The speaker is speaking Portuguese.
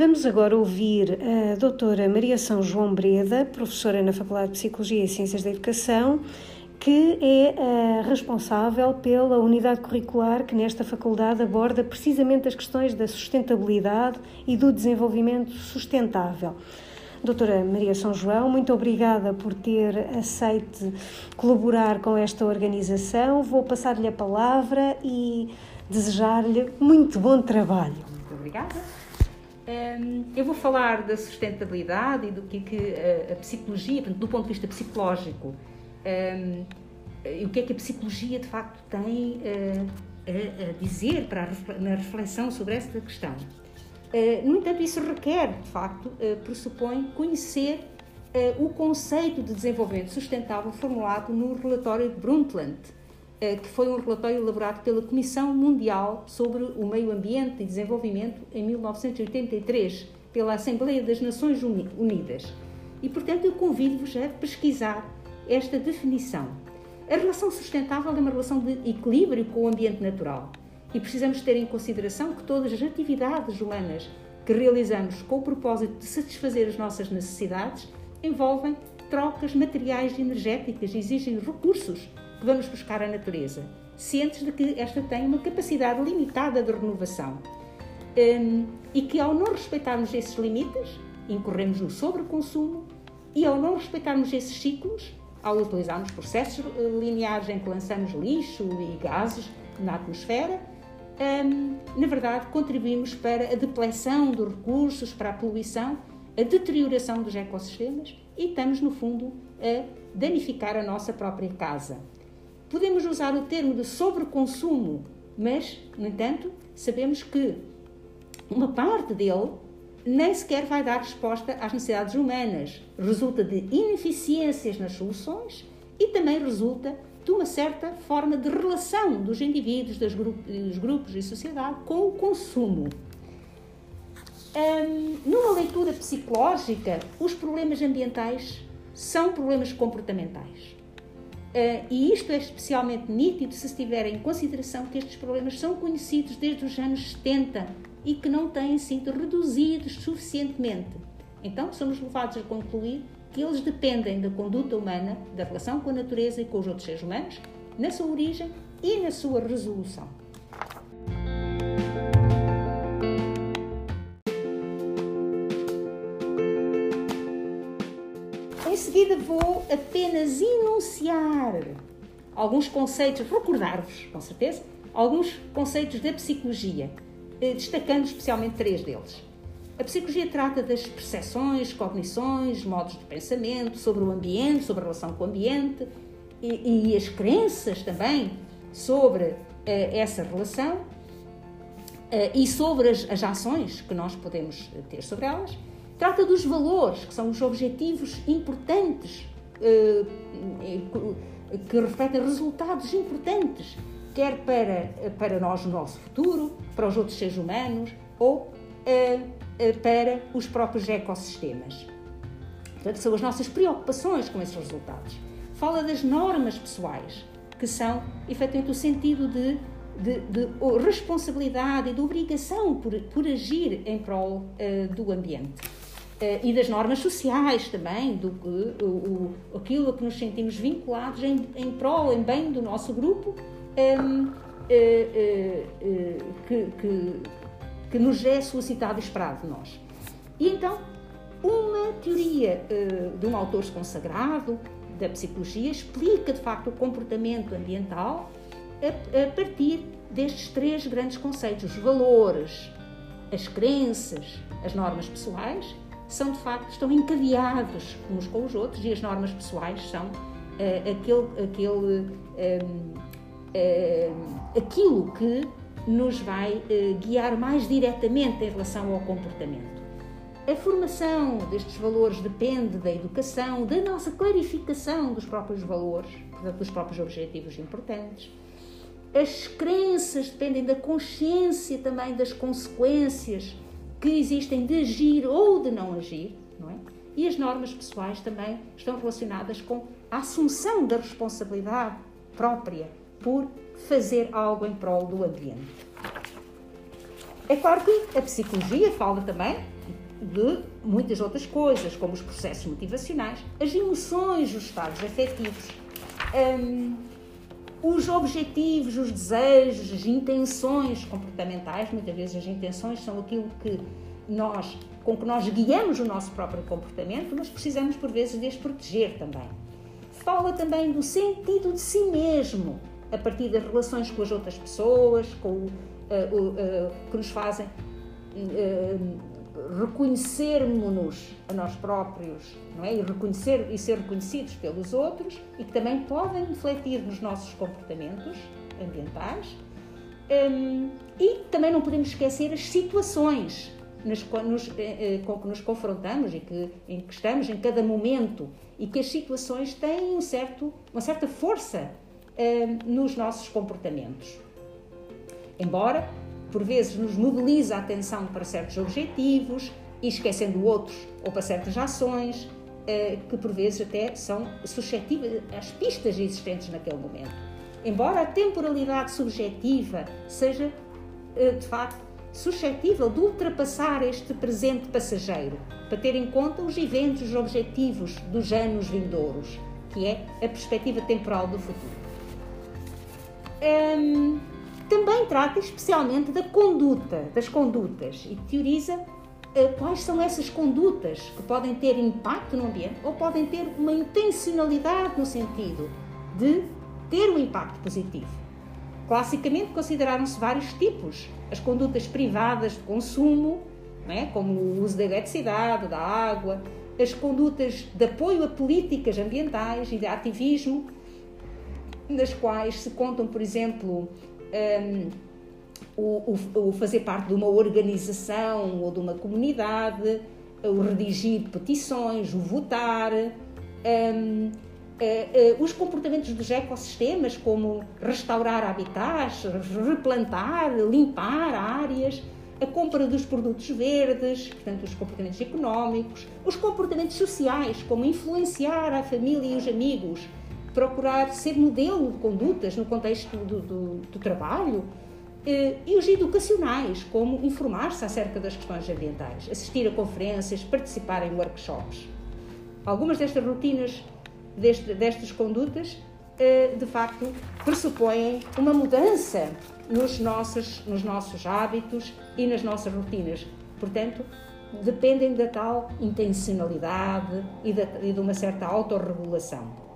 Vamos agora ouvir a doutora Maria São João Breda, professora na Faculdade de Psicologia e Ciências da Educação, que é a responsável pela unidade curricular que nesta faculdade aborda precisamente as questões da sustentabilidade e do desenvolvimento sustentável. Doutora Maria São João, muito obrigada por ter aceite colaborar com esta organização. Vou passar-lhe a palavra e desejar-lhe muito bom trabalho. Muito obrigada. Eu vou falar da sustentabilidade e do que, que a psicologia, do ponto de vista psicológico, o que é que a psicologia de facto tem a, dizer para na reflexão sobre esta questão. Eh, no entanto, isso requer, de facto, eh, pressupõe conhecer o conceito de desenvolvimento sustentável formulado no relatório de Brundtland, que foi um relatório elaborado pela Comissão Mundial sobre o Meio Ambiente e Desenvolvimento em 1983, pela Assembleia das Nações Unidas. E, portanto, eu convido-vos a pesquisar esta definição. A relação sustentável é uma relação de equilíbrio com o ambiente natural e precisamos ter em consideração que todas as atividades humanas que realizamos com o propósito de satisfazer as nossas necessidades envolvem trocas materiais e energéticas exigem recursos que vamos buscar à natureza, cientes de que esta tem uma capacidade limitada de renovação. Um, e que, ao não respeitarmos esses limites, incorremos no sobreconsumo. E, ao não respeitarmos esses ciclos, ao utilizarmos processos eh, lineares em que lançamos lixo e gases na atmosfera, um, na verdade, contribuímos para a depleção dos recursos, para a poluição, a deterioração dos ecossistemas e estamos, no fundo, a danificar a nossa própria casa. Podemos usar o termo de sobreconsumo, mas, no entanto, sabemos que uma parte dele nem sequer vai dar resposta às necessidades humanas. Resulta de ineficiências nas soluções e também resulta de uma certa forma de relação dos indivíduos, dos grupos, e sociedade com o consumo. Um, numa leitura psicológica, os problemas ambientais são problemas comportamentais. Uh, e isto é especialmente nítido se se tiver em consideração que estes problemas são conhecidos desde os anos 70 e que não têm sido reduzidos suficientemente. Então, somos levados a concluir que eles dependem da conduta humana, da relação com a natureza e com os outros seres humanos, na sua origem e na sua resolução. Vou apenas enunciar alguns conceitos, recordar-vos, com certeza, alguns conceitos da psicologia, eh, destacando especialmente três deles. A psicologia trata das percepções, cognições, modos de pensamento, sobre o ambiente, sobre a relação com o ambiente e, e as crenças também sobre uh, essa relação uh, e sobre as, as, ações que nós podemos ter sobre elas. Trata dos valores, que são os objetivos importantes, uh, que refletem resultados importantes, quer para, para nós no nosso futuro, para os outros seres humanos ou eh, para os próprios ecossistemas. Portanto, são as nossas preocupações com esses resultados. Fala das normas pessoais, que são efetivamente o sentido de, de, de responsabilidade e de obrigação por, por agir em prol uh, do ambiente. Uh, e das normas sociais também, do uh, o, aquilo a que nos sentimos vinculados em, em prol, em bem do nosso grupo, um, que, que que nos é solicitado e esperado de nós. E então, uma teoria de um autor consagrado da psicologia explica de facto o comportamento ambiental a, a partir destes três grandes conceitos: os valores, as crenças, as normas pessoais, são de facto estão encadeados uns com os outros e as normas pessoais são uh, aquele, aquele um, uh, eh, aquilo que nos vai eh, guiar mais diretamente em relação ao comportamento. A formação destes valores depende da educação, da nossa clarificação dos próprios valores, portanto, dos próprios objetivos importantes. As crenças dependem da consciência também das consequências que existem de agir ou de não agir, não é? E as normas pessoais também estão relacionadas com a assunção da responsabilidade própria por fazer algo em prol do ambiente. É claro que a psicologia fala também, de muitas outras coisas, como os processos motivacionais, as emoções, os estados afetivos, um, os objetivos, os desejos, as intenções comportamentais. Muitas vezes as intenções são aquilo que nós, com que nós guiamos o nosso próprio comportamento, mas precisamos por vezes de as proteger também. Fala também do sentido de si mesmo, a partir das relações com as outras pessoas, com uh, uh, uh, que nos fazem reconhecermos-nos a nós próprios, não é? E reconhecer e ser reconhecidos pelos outros e que também podem refletir nos nossos comportamentos ambientais. Um, e também não podemos esquecer as situações nas, nos, eh, eh, com que nos confrontamos e que, em que estamos em cada momento e que as situações têm um certo, uma certa força um, nos nossos comportamentos. Embora por vezes nos mobiliza a atenção para certos objetivos e esquecendo outros ou para certas ações eh, que por vezes até são suscetíveis às pistas existentes naquele momento. Embora a temporalidade subjetiva seja eh, de facto suscetível de ultrapassar este presente passageiro para ter em conta os eventos, os objetivos dos anos vindouros, que é a perspectiva temporal do futuro. Hum, também trata especialmente da conduta, das condutas, e teoriza uh, quais são essas condutas que podem ter impacto no ambiente ou podem ter uma intencionalidade no sentido de ter um impacto positivo. Classicamente consideraram-se vários tipos: as condutas privadas de consumo, é? como o uso da eletricidade, da água, as condutas de apoio a políticas ambientais e de ativismo, nas quais se contam, por exemplo, um, o, o, o, fazer parte de uma organização ou de uma comunidade, o redigir petições, o votar, um, Uh, uh, os comportamentos dos ecossistemas, como restaurar habitats, replantar, limpar áreas, a compra dos produtos verdes, portanto, os comportamentos económicos, os comportamentos sociais, como influenciar a família e os amigos, procurar ser modelo de condutas no contexto do, do, do trabalho, eh, e os educacionais, como informar-se acerca das questões ambientais, assistir a conferências, participar em workshops. Algumas destas rotinas, deste, destas condutas, eh, de facto, pressupõem uma mudança nos nossos, nos nossos hábitos e nas nossas rotinas. Portanto, dependem da tal intencionalidade e de, e de uma certa autorregulação.